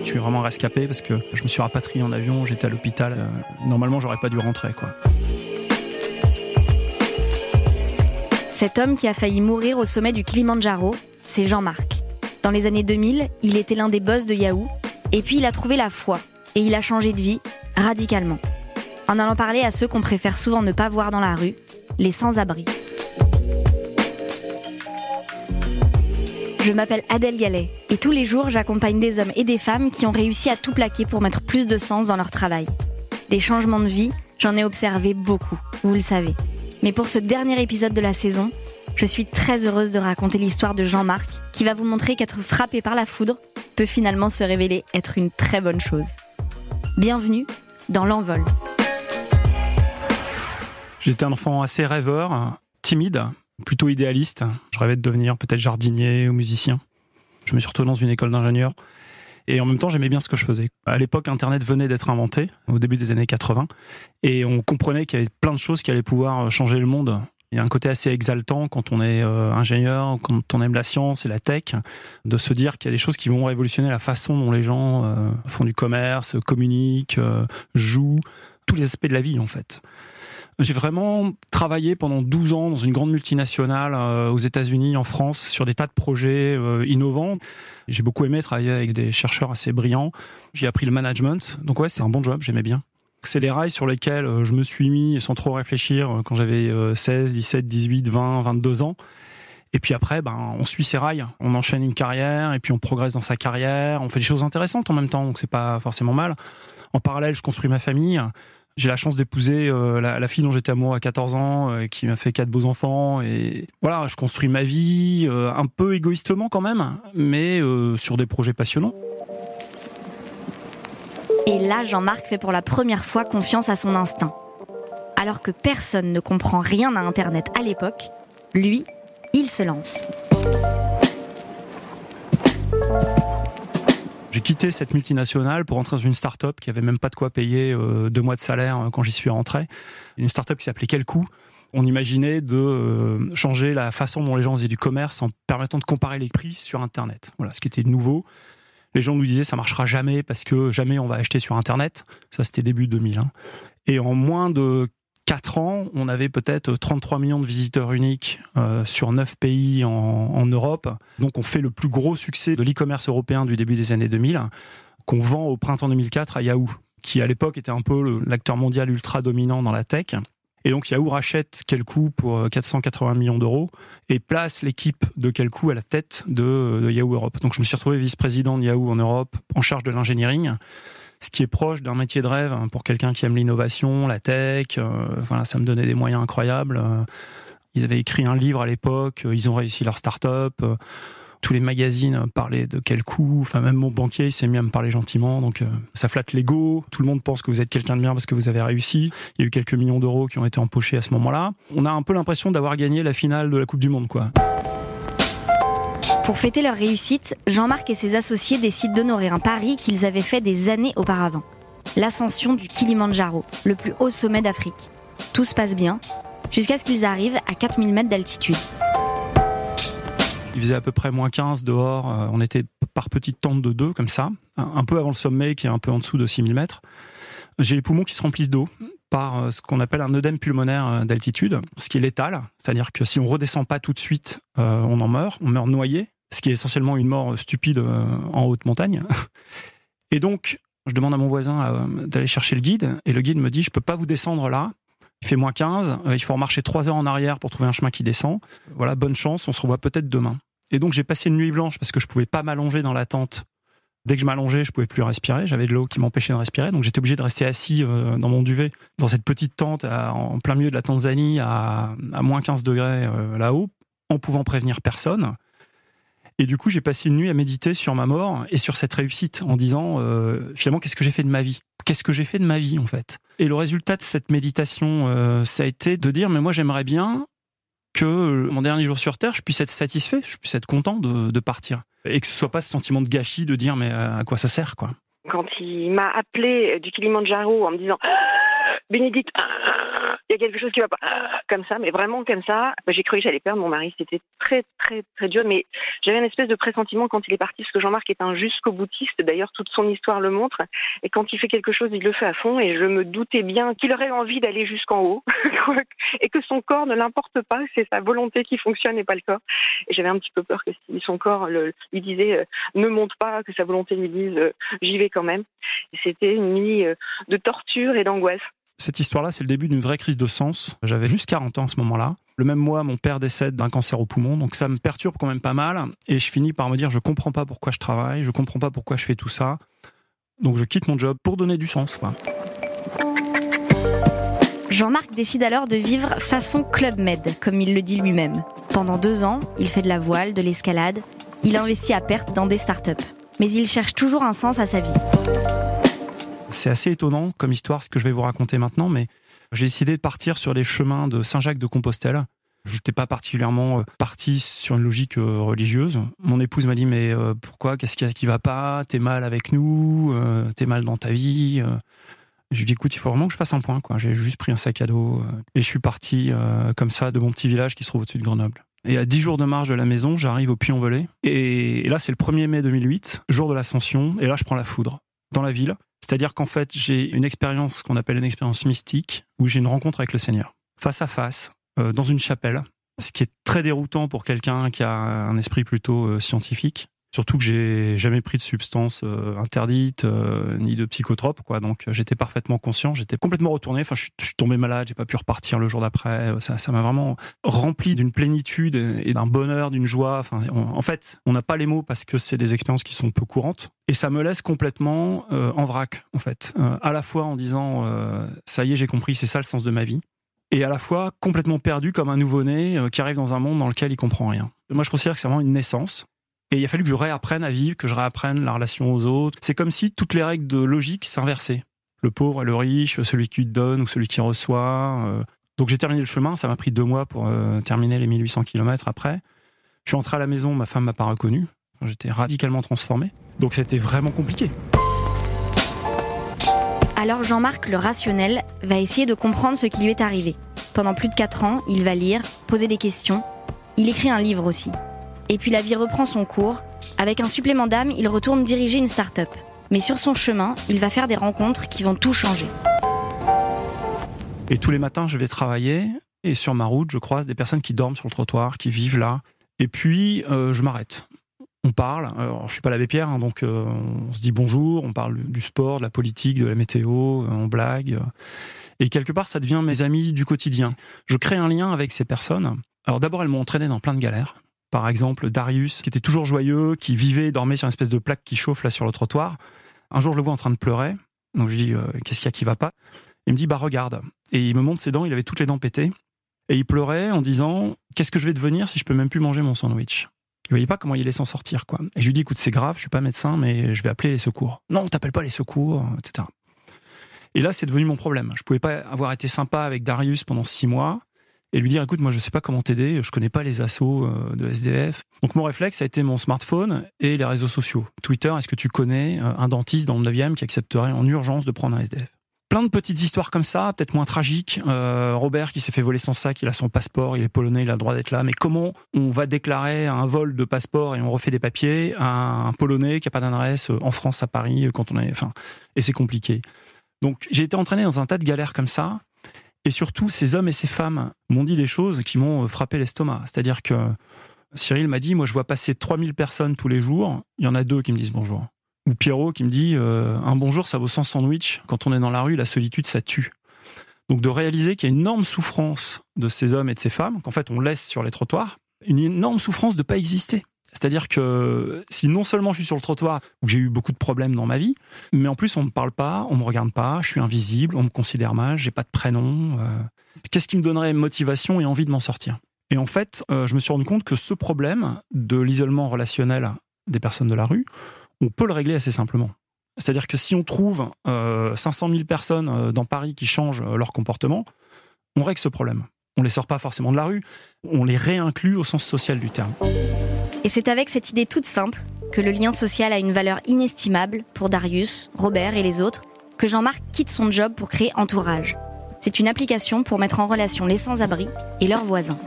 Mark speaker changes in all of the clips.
Speaker 1: Je suis vraiment rescapé parce que je me suis rapatrié en avion, j'étais à l'hôpital. Euh, normalement, j'aurais pas dû rentrer, quoi.
Speaker 2: Cet homme qui a failli mourir au sommet du Kilimanjaro, c'est Jean-Marc. Dans les années 2000, il était l'un des boss de Yahoo, et puis il a trouvé la foi, et il a changé de vie radicalement. En allant parler à ceux qu'on préfère souvent ne pas voir dans la rue, les sans-abri. Je m'appelle Adèle Gallet et tous les jours j'accompagne des hommes et des femmes qui ont réussi à tout plaquer pour mettre plus de sens dans leur travail. Des changements de vie, j'en ai observé beaucoup, vous le savez. Mais pour ce dernier épisode de la saison, je suis très heureuse de raconter l'histoire de Jean-Marc qui va vous montrer qu'être frappé par la foudre peut finalement se révéler être une très bonne chose. Bienvenue dans l'envol.
Speaker 1: J'étais un enfant assez rêveur, timide, plutôt idéaliste. Je rêvais de devenir peut-être jardinier ou musicien. Je me suis retrouvé dans une école d'ingénieur. Et en même temps, j'aimais bien ce que je faisais. À l'époque, Internet venait d'être inventé, au début des années 80. Et on comprenait qu'il y avait plein de choses qui allaient pouvoir changer le monde. Il y a un côté assez exaltant quand on est euh, ingénieur, quand on aime la science et la tech, de se dire qu'il y a des choses qui vont révolutionner la façon dont les gens euh, font du commerce, communiquent, euh, jouent, tous les aspects de la vie en fait. J'ai vraiment travaillé pendant 12 ans dans une grande multinationale euh, aux États-Unis, en France, sur des tas de projets euh, innovants. J'ai beaucoup aimé travailler avec des chercheurs assez brillants. J'ai appris le management. Donc ouais, c'est un bon job, j'aimais bien. C'est les rails sur lesquels euh, je me suis mis sans trop réfléchir quand j'avais 16, 17, 18, 20, 22 ans. Et puis après, ben, on suit ses rails, on enchaîne une carrière, et puis on progresse dans sa carrière, on fait des choses intéressantes en même temps, donc c'est pas forcément mal. En parallèle, je construis ma famille. J'ai la chance d'épouser euh, la, fille dont j'étais amoureux à 14 ans, euh, qui m'a fait quatre beaux enfants. Et voilà, je construis ma vie euh, un peu égoïstement quand même, mais sur des projets passionnants.
Speaker 2: Et là, Jean-Marc fait pour la première fois confiance à son instinct. Alors que personne ne comprend rien à Internet à l'époque, lui, il se lance.
Speaker 1: J'ai quitté cette multinationale pour entrer dans une start-up qui avait même pas de quoi payer euh, deux mois de salaire euh, quand j'y suis rentré. Une start-up qui s'appelait Quel coup on imaginait de euh, changer la façon dont les gens faisaient du commerce en permettant de comparer les prix sur Internet. Voilà, ce qui était nouveau. Les gens nous disaient ça marchera jamais parce que jamais on va acheter sur Internet. Ça, c'était début 2000. Hein. Et en moins de 4 ans, on avait peut-être 33 millions de visiteurs uniques euh, sur 9 pays en, Europe. Donc on fait le plus gros succès de l'e-commerce européen du début des années 2000, qu'on vend au printemps 2004 à Yahoo, qui à l'époque était un peu l'acteur mondial ultra dominant dans la tech. Et donc Yahoo rachète Kelku pour 480 euh, millions d'euros et place l'équipe de Kelku à la tête de, de Yahoo Europe. Donc je me suis retrouvé vice-président de Yahoo en Europe, en charge de l'ingénierie ce qui est proche d'un métier de rêve hein, pour quelqu'un qui aime l'innovation, la tech. Euh, voilà, ça me donnait des moyens incroyables. Euh, ils avaient écrit un livre à l'époque, euh, ils ont réussi leur start-up. tous les magazines parlaient de quel coup. Enfin, même mon banquier, il s'est mis à me parler gentiment. Donc, ça flatte l'ego. Tout le monde pense que vous êtes quelqu'un de bien parce que vous avez réussi. Il y a eu quelques millions d'euros qui ont été empochés à ce moment-là. On a un peu l'impression d'avoir gagné la finale de la Coupe du Monde, quoi.
Speaker 2: Pour fêter leur réussite, Jean-Marc et ses associés décident d'honorer un pari qu'ils avaient fait des années auparavant. L'ascension du Kilimanjaro, le plus haut sommet d'Afrique. Tout se passe bien, jusqu'à ce qu'ils arrivent à 4000 mètres d'altitude.
Speaker 1: Il faisait à peu près moins 15 dehors, euh, on était par petites tentes de deux, comme ça, un peu avant le sommet qui est un peu en dessous de 6000 mètres. J'ai les poumons qui se remplissent d'eau par euh, ce qu'on appelle un œdème pulmonaire euh, d'altitude, ce qui est létal, c'est-à-dire que si on redescend pas tout de suite, on en meurt, on meurt noyé, ce qui est essentiellement une mort stupide euh, en haute montagne. Et donc, je demande à mon voisin euh, d'aller chercher le guide, et le guide me dit, je peux pas vous descendre là, il fait moins 15, euh, il faut marcher 3 heures en arrière pour trouver un chemin qui descend. Voilà, bonne chance, on se revoit peut-être demain. Et donc j'ai passé une nuit blanche parce que je pouvais pas m'allonger dans la tente. Dès que je m'allongeais, je pouvais plus respirer. J'avais de l'eau qui m'empêchait de respirer, donc j'étais obligé de rester assis dans mon duvet, dans cette petite tente en plein milieu de la Tanzanie, à moins 15 degrés là-haut, en pouvant prévenir personne. Et du coup, j'ai passé une nuit à méditer sur ma mort et sur cette réussite en disant euh, finalement qu'est-ce que j'ai fait de ma vie? Qu'est-ce que j'ai fait de ma vie en fait? Et le résultat de cette méditation, euh, ça a été de dire mais moi j'aimerais bien que mon dernier jour sur Terre, je puisse être satisfait, je puisse être content de, partir. Et que ce soit pas ce sentiment de gâchis de dire mais à quoi ça sert quoi?
Speaker 3: Quand il m'a appelé du Kilimanjaro en me disant Bénédicte, il y a quelque chose qui va pas, comme ça, mais vraiment comme ça. Bah, j'ai cru que j'allais perdre mon mari. C'était très, très, très dur, mais j'avais une espèce de pressentiment quand il est parti, parce que Jean-Marc est un jusqu'au boutiste. D'ailleurs, toute son histoire le montre. Et quand il fait quelque chose, il le fait à fond. Et je me doutais bien qu'il aurait envie d'aller jusqu'en haut, et que son corps ne l'importe pas. C'est sa volonté qui fonctionne et pas le corps. Et j'avais un petit peu peur que si son corps lui disait euh, ne monte pas, que sa volonté lui dise euh, j'y vais quand même. C'était une nuit euh, de torture et d'angoisse.
Speaker 1: Cette histoire-là, c'est le début d'une vraie crise de sens. J'avais juste 40 ans à ce moment-là. Le même mois, mon père décède d'un cancer au poumon, donc ça me perturbe quand même pas mal. Et je finis par me dire, je comprends pas pourquoi je travaille, je comprends pas pourquoi je fais tout ça. Donc je quitte mon job pour donner du sens.
Speaker 2: Jean-Marc décide alors de vivre façon Club Med, comme il le dit lui-même. Pendant deux ans, il fait de la voile, de l'escalade, il investit à perte dans des startups. Mais il cherche toujours un sens à sa vie.
Speaker 1: C'est assez étonnant comme histoire ce que je vais vous raconter maintenant, mais j'ai décidé de partir sur les chemins de Saint-Jacques de Compostelle. Je n'étais pas particulièrement euh, parti sur une logique euh, religieuse. Mon épouse m'a dit mais euh, pourquoi? Qu'est-ce qu'il y qui va pas? T'es mal avec nous T'es mal dans ta vie Je lui dis écoute, il faut vraiment que je fasse un point. J'ai juste pris un sac à dos et je suis parti comme ça de mon petit village qui se trouve au-dessus de Grenoble. Et à 10 jours de marche de la maison, j'arrive au Puy-en-Velay. Et là, c'est le 1er mai 2008, jour de l'ascension. Et là, je prends la foudre dans la ville. C'est-à-dire qu'en fait, j'ai une expérience qu'on appelle une expérience mystique, où j'ai une rencontre avec le Seigneur, face à face, euh, dans une chapelle, ce qui est très déroutant pour quelqu'un qui a un esprit plutôt euh, scientifique. Surtout que j'ai jamais pris de substances euh, interdites euh, ni de psychotropes, quoi. Donc euh, j'étais parfaitement conscient, j'étais complètement retourné. Enfin, je suis, tombé malade, j'ai pas pu repartir le jour d'après. Ça, m'a vraiment rempli d'une plénitude et d'un bonheur, d'une joie. Enfin, en fait, on n'a pas les mots parce que c'est des expériences qui sont peu courantes. Et ça me laisse complètement en vrac, en fait. à la fois en disant, ça y est, j'ai compris, c'est ça le sens de ma vie et à la fois complètement perdu comme un nouveau-né qui arrive dans un monde dans lequel il comprend rien. Moi, je considère que c'est vraiment une naissance. Et il a fallu que je réapprenne à vivre, que je réapprenne la relation aux autres. C'est comme si toutes les règles de logique s'inversaient. Le pauvre et le riche, celui qui donne ou celui qui reçoit. Euh. Donc j'ai terminé le chemin, ça m'a pris deux mois pour euh, terminer les 1800 km après. Je suis entré à la maison, ma femme m'a pas reconnu. J'étais radicalement transformé. Donc c'était vraiment compliqué.
Speaker 2: Alors Jean-Marc, le rationnel, va essayer de comprendre ce qui lui est arrivé. Pendant plus de quatre ans, il va lire, poser des questions. Il écrit un livre aussi. Et puis la vie reprend son cours. Avec un supplément d'âme, il retourne diriger une start-up. Mais sur son chemin, il va faire des rencontres qui vont tout changer.
Speaker 1: Et tous les matins, je vais travailler. Et sur ma route, je croise des personnes qui dorment sur le trottoir, qui vivent là. Et puis, euh, je m'arrête. On parle. Alors, je suis pas l'abbé Pierre, hein, donc euh, on se dit bonjour. On parle du sport, de la politique, de la météo. Euh, on blague. Et quelque part, ça devient mes amis du quotidien. Je crée un lien avec ces personnes. Alors d'abord, elles m'ont entraîné dans plein de galères par exemple Darius, qui était toujours joyeux, qui vivait, dormait sur une espèce de plaque qui chauffe là sur le trottoir. Un jour, je le vois en train de pleurer. Donc je dis, euh, qu'est-ce qu'il y a qui va pas? Il me dit, bah regarde. Et il me montre ses dents, il avait toutes les dents pétées. Et il pleurait en disant, qu'est-ce que je vais devenir si je peux même plus manger mon sandwich? Il voyait pas comment il allait s'en sortir, quoi. Et je lui dis, écoute, c'est grave, je suis pas médecin, mais je vais appeler les secours. Non, t'appelles pas les secours, etc. Et là, c'est devenu mon problème. Je pouvais pas avoir été sympa avec Darius pendant six mois et lui dire écoute moi je sais pas comment t'aider je connais pas les assos euh, de SDF donc mon réflexe a été mon smartphone et les réseaux sociaux. Twitter est-ce que tu connais euh, un dentiste dans le 9e qui accepterait en urgence de prendre un SDF plein de petites histoires comme ça peut-être moins tragiques. Euh, Robert qui s'est fait voler son sac il a son passeport il est polonais il a le droit d'être là. Mais comment on va déclarer un vol de passeport et on refait des papiers à un polonais qui a pas d'adresse en France à Paris quand on est enfin et c'est compliqué. Donc j'ai été entraîné dans un tas de galères comme ça et surtout, ces hommes et ces femmes m'ont dit des choses qui m'ont euh, frappé l'estomac. C'est-à-dire que Cyril m'a dit, moi je vois passer 3000 personnes tous les jours, il y en a deux qui me disent bonjour. Ou Pierrot qui me dit, euh, un bonjour ça vaut 100 sandwichs, quand on est dans la rue, la solitude ça tue. Donc de réaliser qu'il y a une énorme souffrance de ces hommes et de ces femmes, qu'en fait on laisse sur les trottoirs, une énorme souffrance de ne pas exister. C'est-à-dire que si non seulement je suis sur le trottoir, où j'ai eu beaucoup de problèmes dans ma vie, mais en plus on me parle pas, on me regarde pas, je suis invisible, on me considère mal, j'ai pas de prénom. Euh, qu'est-ce qui me donnerait motivation et envie de m'en sortir? Et en fait, euh, je me suis rendu compte que ce problème de l'isolement relationnel des personnes de la rue, on peut le régler assez simplement. C'est-à-dire que si on trouve 500 euh, 000 personnes dans Paris qui changent leur comportement, on règle ce problème. On les sort pas forcément de la rue, on les réinclut au sens social du terme.
Speaker 2: Et c'est avec cette idée toute simple que le lien social a une valeur inestimable pour Darius, Robert et les autres, que Jean-Marc quitte son job pour créer Entourage. C'est une application pour mettre en relation les sans-abri et leurs voisins.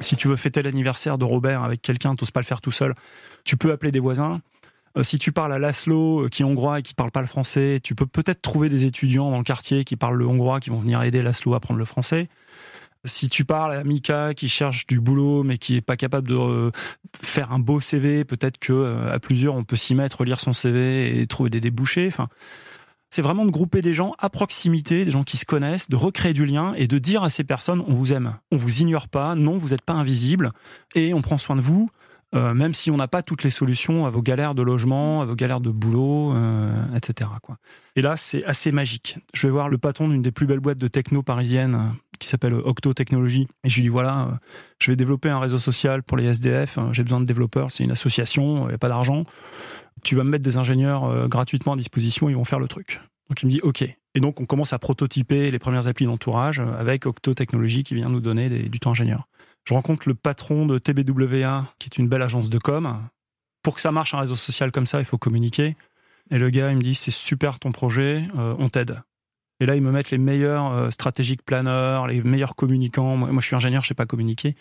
Speaker 1: Si tu veux fêter l'anniversaire de Robert avec quelqu'un, t'oses pas le faire tout seul, tu peux appeler des voisins. Euh, si tu parles à Laszlo, euh, qui est hongrois et qui parle pas le français, tu peux peut-être trouver des étudiants dans le quartier qui parlent le hongrois, qui vont venir aider Laszlo à apprendre le français. Si tu parles à Mika qui cherche du boulot mais qui est pas capable de euh, faire un beau CV, peut-être que à plusieurs on peut s'y mettre, lire son CV et trouver des débouchés. Enfin, c'est vraiment de grouper des gens à proximité, des gens qui se connaissent, de recréer du lien et de dire à ces personnes on vous aime, on vous ignore pas, non vous n'êtes pas invisible et on prend soin de vous. Euh, même si on n'a pas toutes les solutions à vos galères de logement, à vos galères de boulot, euh, etc. Et là, c'est assez magique. Je vais voir le patron d'une des plus belles boîtes de techno parisiennes euh, qui s'appelle Octo Technologies. Et je lui dis voilà, je vais développer un réseau social pour les SDF. J'ai besoin de développeurs. C'est une association, il n'y a pas d'argent tu vas me mettre des ingénieurs euh, gratuitement à disposition, ils vont faire le truc. Donc il me dit OK. Et donc on commence à prototyper les premières applis d'entourage euh, avec Octo Technologies qui vient nous donner du temps ingénieur. Je rencontre le patron de TBWA, qui est une belle agence de com. Pour que ça marche un réseau social comme ça, il faut communiquer. Et le gars, il me dit c'est super ton projet, euh, on t'aide. Et là, ils me mettent les meilleurs stratégiques planeurs, les meilleurs communicants. Moi, moi je suis ingénieur, je sais pas communiquer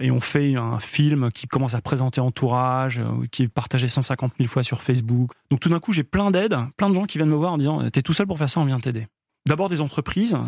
Speaker 1: et on fait un film qui commence à présenter Entourage, euh, qui est partagé 150 000 fois sur Facebook. Donc tout d'un coup, j'ai plein d'aides, plein de gens qui viennent me voir en disant T'es tout seul pour faire ça, on vient t'aider. D'abord des entreprises,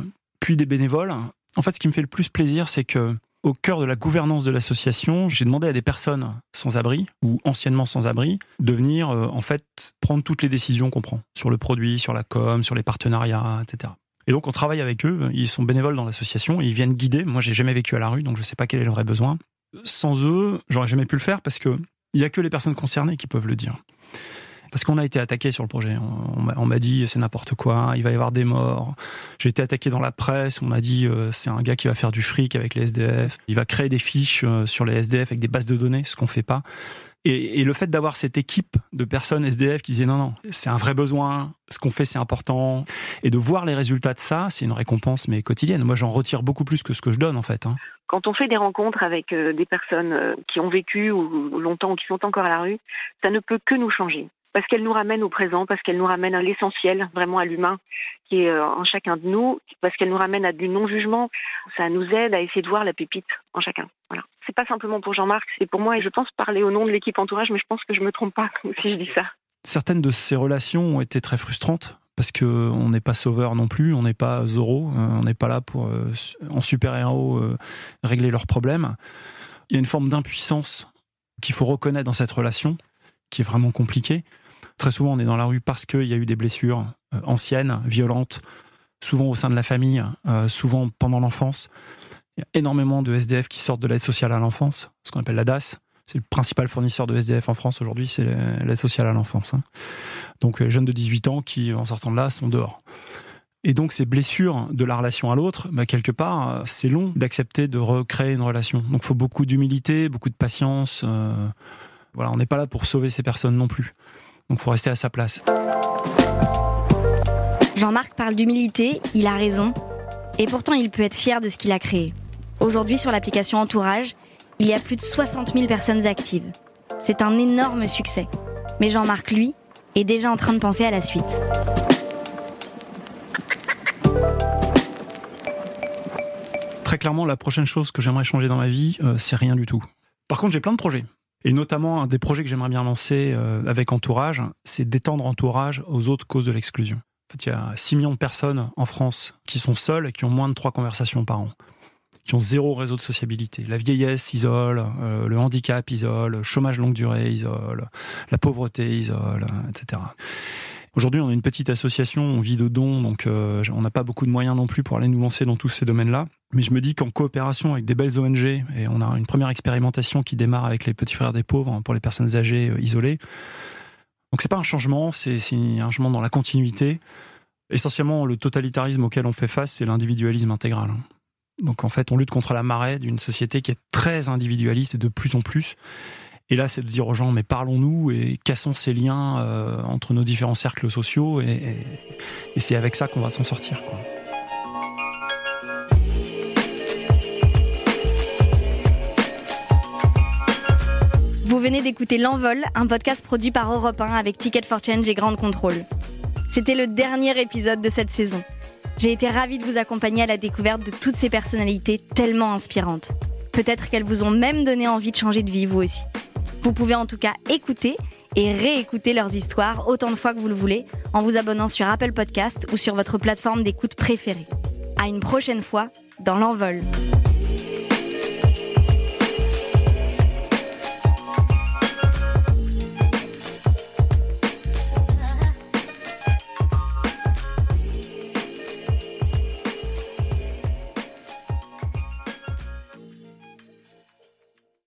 Speaker 1: puis des bénévoles. En fait, ce qui me fait le plus plaisir, c'est que au cœur de la gouvernance de l'association, j'ai demandé à des personnes sans abri ou anciennement sans abri de venir euh, en fait prendre toutes les décisions qu'on prend sur le produit, sur la com, sur les partenariats, etc. Et donc on travaille avec eux, ils sont bénévoles dans l'association, ils viennent guider. Moi j'ai jamais vécu à la rue, donc je sais pas quel est le besoin. Sans eux, j'aurais jamais pu le faire parce que il y a que les personnes concernées qui peuvent le dire. Parce qu'on a été attaqué sur le projet. On m'a dit c'est n'importe quoi, il va y avoir des morts. J'ai été attaqué dans la presse, on m'a dit euh, c'est un gars qui va faire du fric avec les SDF. Il va créer des fiches euh, sur les SDF avec des bases de données, ce qu'on fait pas. Et, le fait d'avoir cette équipe de personnes SDF qui disaient non, non, c'est un vrai besoin, ce qu'on fait c'est important, et de voir les résultats de ça, c'est une récompense mais quotidienne. Moi j'en retire beaucoup plus que ce que je donne en fait. Hein.
Speaker 3: Quand on fait des rencontres avec euh, des personnes qui ont vécu ou longtemps ou qui sont encore à la rue, ça ne peut que nous changer parce qu'elle nous ramène au présent, parce qu'elle nous ramène à l'essentiel, vraiment à l'humain qui est euh, en chacun de nous, parce qu'elle nous ramène à du non-jugement. Ça nous aide à essayer de voir la pépite en chacun. Voilà. C'est pas simplement pour Jean-Marc, c'est pour moi et je pense parler au nom de l'équipe entourage, mais je pense que je me trompe pas si je dis ça.
Speaker 1: Certaines de ces relations ont été très frustrantes parce que on n'est pas sauveur non plus, on n'est pas Zoro, euh, on n'est pas là pour euh, en super-héros régler leurs problèmes. Il y a une forme d'impuissance qu'il faut reconnaître dans cette relation, qui est vraiment compliquée. Très souvent, on est dans la rue parce qu'il y a eu des blessures euh, anciennes, violentes, souvent au sein de la famille, euh, souvent pendant l'enfance. Il y a énormément de SDF qui sortent de l'aide sociale à l'enfance, ce qu'on appelle la DAS. C'est le principal fournisseur de SDF en France aujourd'hui, c'est l'aide sociale à l'enfance. Hein. Donc, les jeunes de 18 ans qui, en sortant de là, sont dehors. Et donc, ces blessures de la relation à l'autre, bah, quelque part, euh, c'est long d'accepter de recréer une relation. Donc, il faut beaucoup d'humilité, beaucoup de patience. voilà, on n'est pas là pour sauver ces personnes non plus. Donc il faut rester à sa place.
Speaker 2: Jean-Marc parle d'humilité, il a raison. Et pourtant, il peut être fier de ce qu'il a créé. Aujourd'hui, sur l'application Entourage, il y a plus de 60 000 personnes actives. C'est un énorme succès. Mais Jean-Marc, lui, est déjà en train de penser à la suite.
Speaker 1: Très clairement, la prochaine chose que j'aimerais changer dans ma vie, euh, c'est rien du tout. Par contre, j'ai plein de projets. Et notamment, un des projets que j'aimerais bien lancer euh, avec Entourage, c'est d'étendre Entourage aux autres causes de l'exclusion. En fait, il y a 6 millions de personnes en France qui sont seules et qui ont moins de 3 conversations par an, qui ont zéro réseau de sociabilité. La vieillesse isole, euh, le handicap isole, le chômage longue durée isole, la pauvreté isole, etc. Aujourd'hui, on est une petite association, on vit de dons, donc euh, on n'a pas beaucoup de moyens non plus pour aller nous lancer dans tous ces domaines-là. Mais je me dis qu'en coopération avec des belles ONG, et on a une première expérimentation qui démarre avec les petits frères des pauvres pour les personnes âgées euh, isolées. Donc c'est pas un changement, c'est un changement dans la continuité. Essentiellement, le totalitarisme auquel on fait face, c'est l'individualisme intégral. Donc en fait, on lutte contre la marée d'une société qui est très individualiste et de plus en plus. Et là, c'est de dire aux gens, mais parlons-nous et cassons ces liens euh, entre nos différents cercles sociaux. Et, c'est avec ça qu'on va s'en sortir.
Speaker 2: Vous venez d'écouter L'Envol, un podcast produit par Europe 1 avec Ticket for Change et Grande Contrôle. C'était le dernier épisode de cette saison. J'ai été ravie de vous accompagner à la découverte de toutes ces personnalités tellement inspirantes. Peut-être qu'elles vous ont même donné envie de changer de vie, vous aussi. Vous pouvez en tout cas écouter et réécouter leurs histoires autant de fois que vous le voulez en vous abonnant sur Apple Podcast ou sur votre plateforme d'écoute préférée. À une prochaine fois dans l'envol.